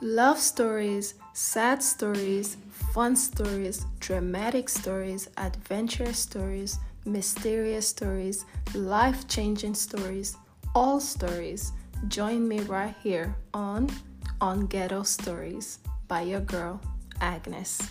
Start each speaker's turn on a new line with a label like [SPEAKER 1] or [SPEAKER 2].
[SPEAKER 1] Love stories, sad stories, fun stories, dramatic stories, adventure stories, mysterious stories, life changing stories, all stories. Join me right here on On Ghetto Stories by your girl, Agnes.